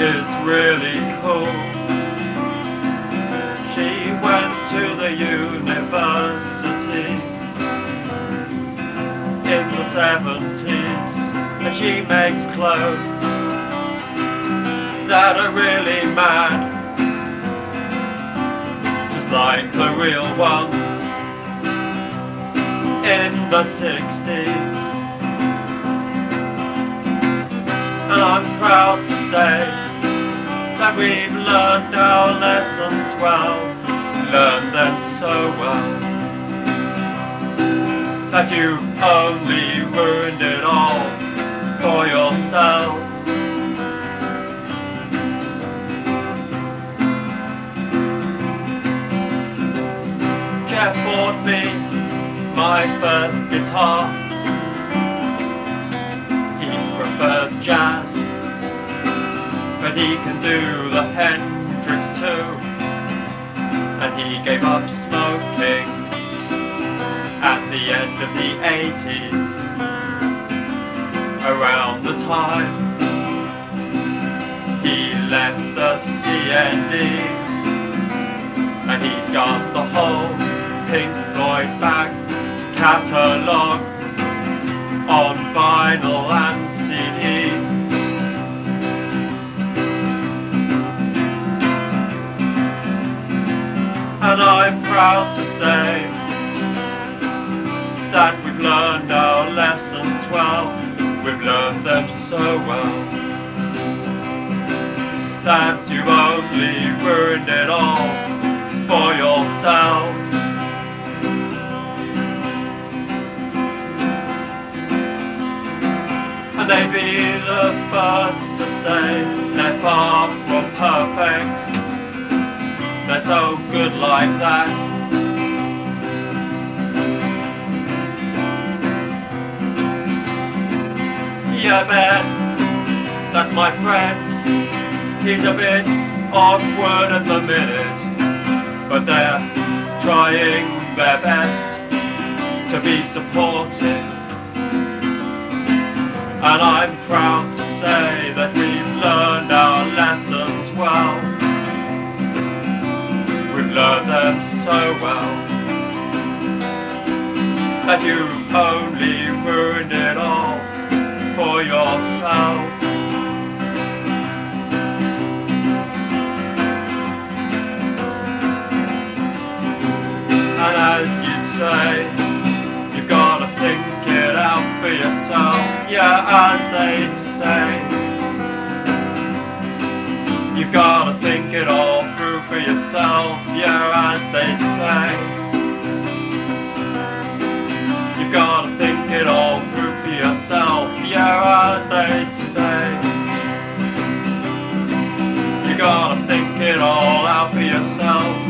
Is really cool. She went to the university in the 70s and she makes clothes that are really mad just like the real ones in the 60s and I'm proud to say that we've learned our lessons well, learned them so well, that you only ruined it all for yourselves. Jeff bought me my first guitar. He prefers jazz, but he can do the Hendrix too. And he gave up smoking at the end of the 80s, around the time he left the CND. And he's got the whole Pink Floyd back catalogue on vinyl and And I'm proud to say that we've learned our lessons well, we've learned them so well, that you've only ruined it all for yourselves. And they'd be the first to say they're far from like that. Yeah, Ben, that's my friend. He's a bit awkward at the minute, but they're trying their best to be supportive. And I'm proud to say well that you only ruined it all for yourselves. And as you'd say, you've gotta think it out for yourself. Yeah, as they'd say, you've gotta think it all through for yourself. Yeah, say, you've gotta think it all through for yourself. Yeah, as they'd say, you gotta think it all out for yourself.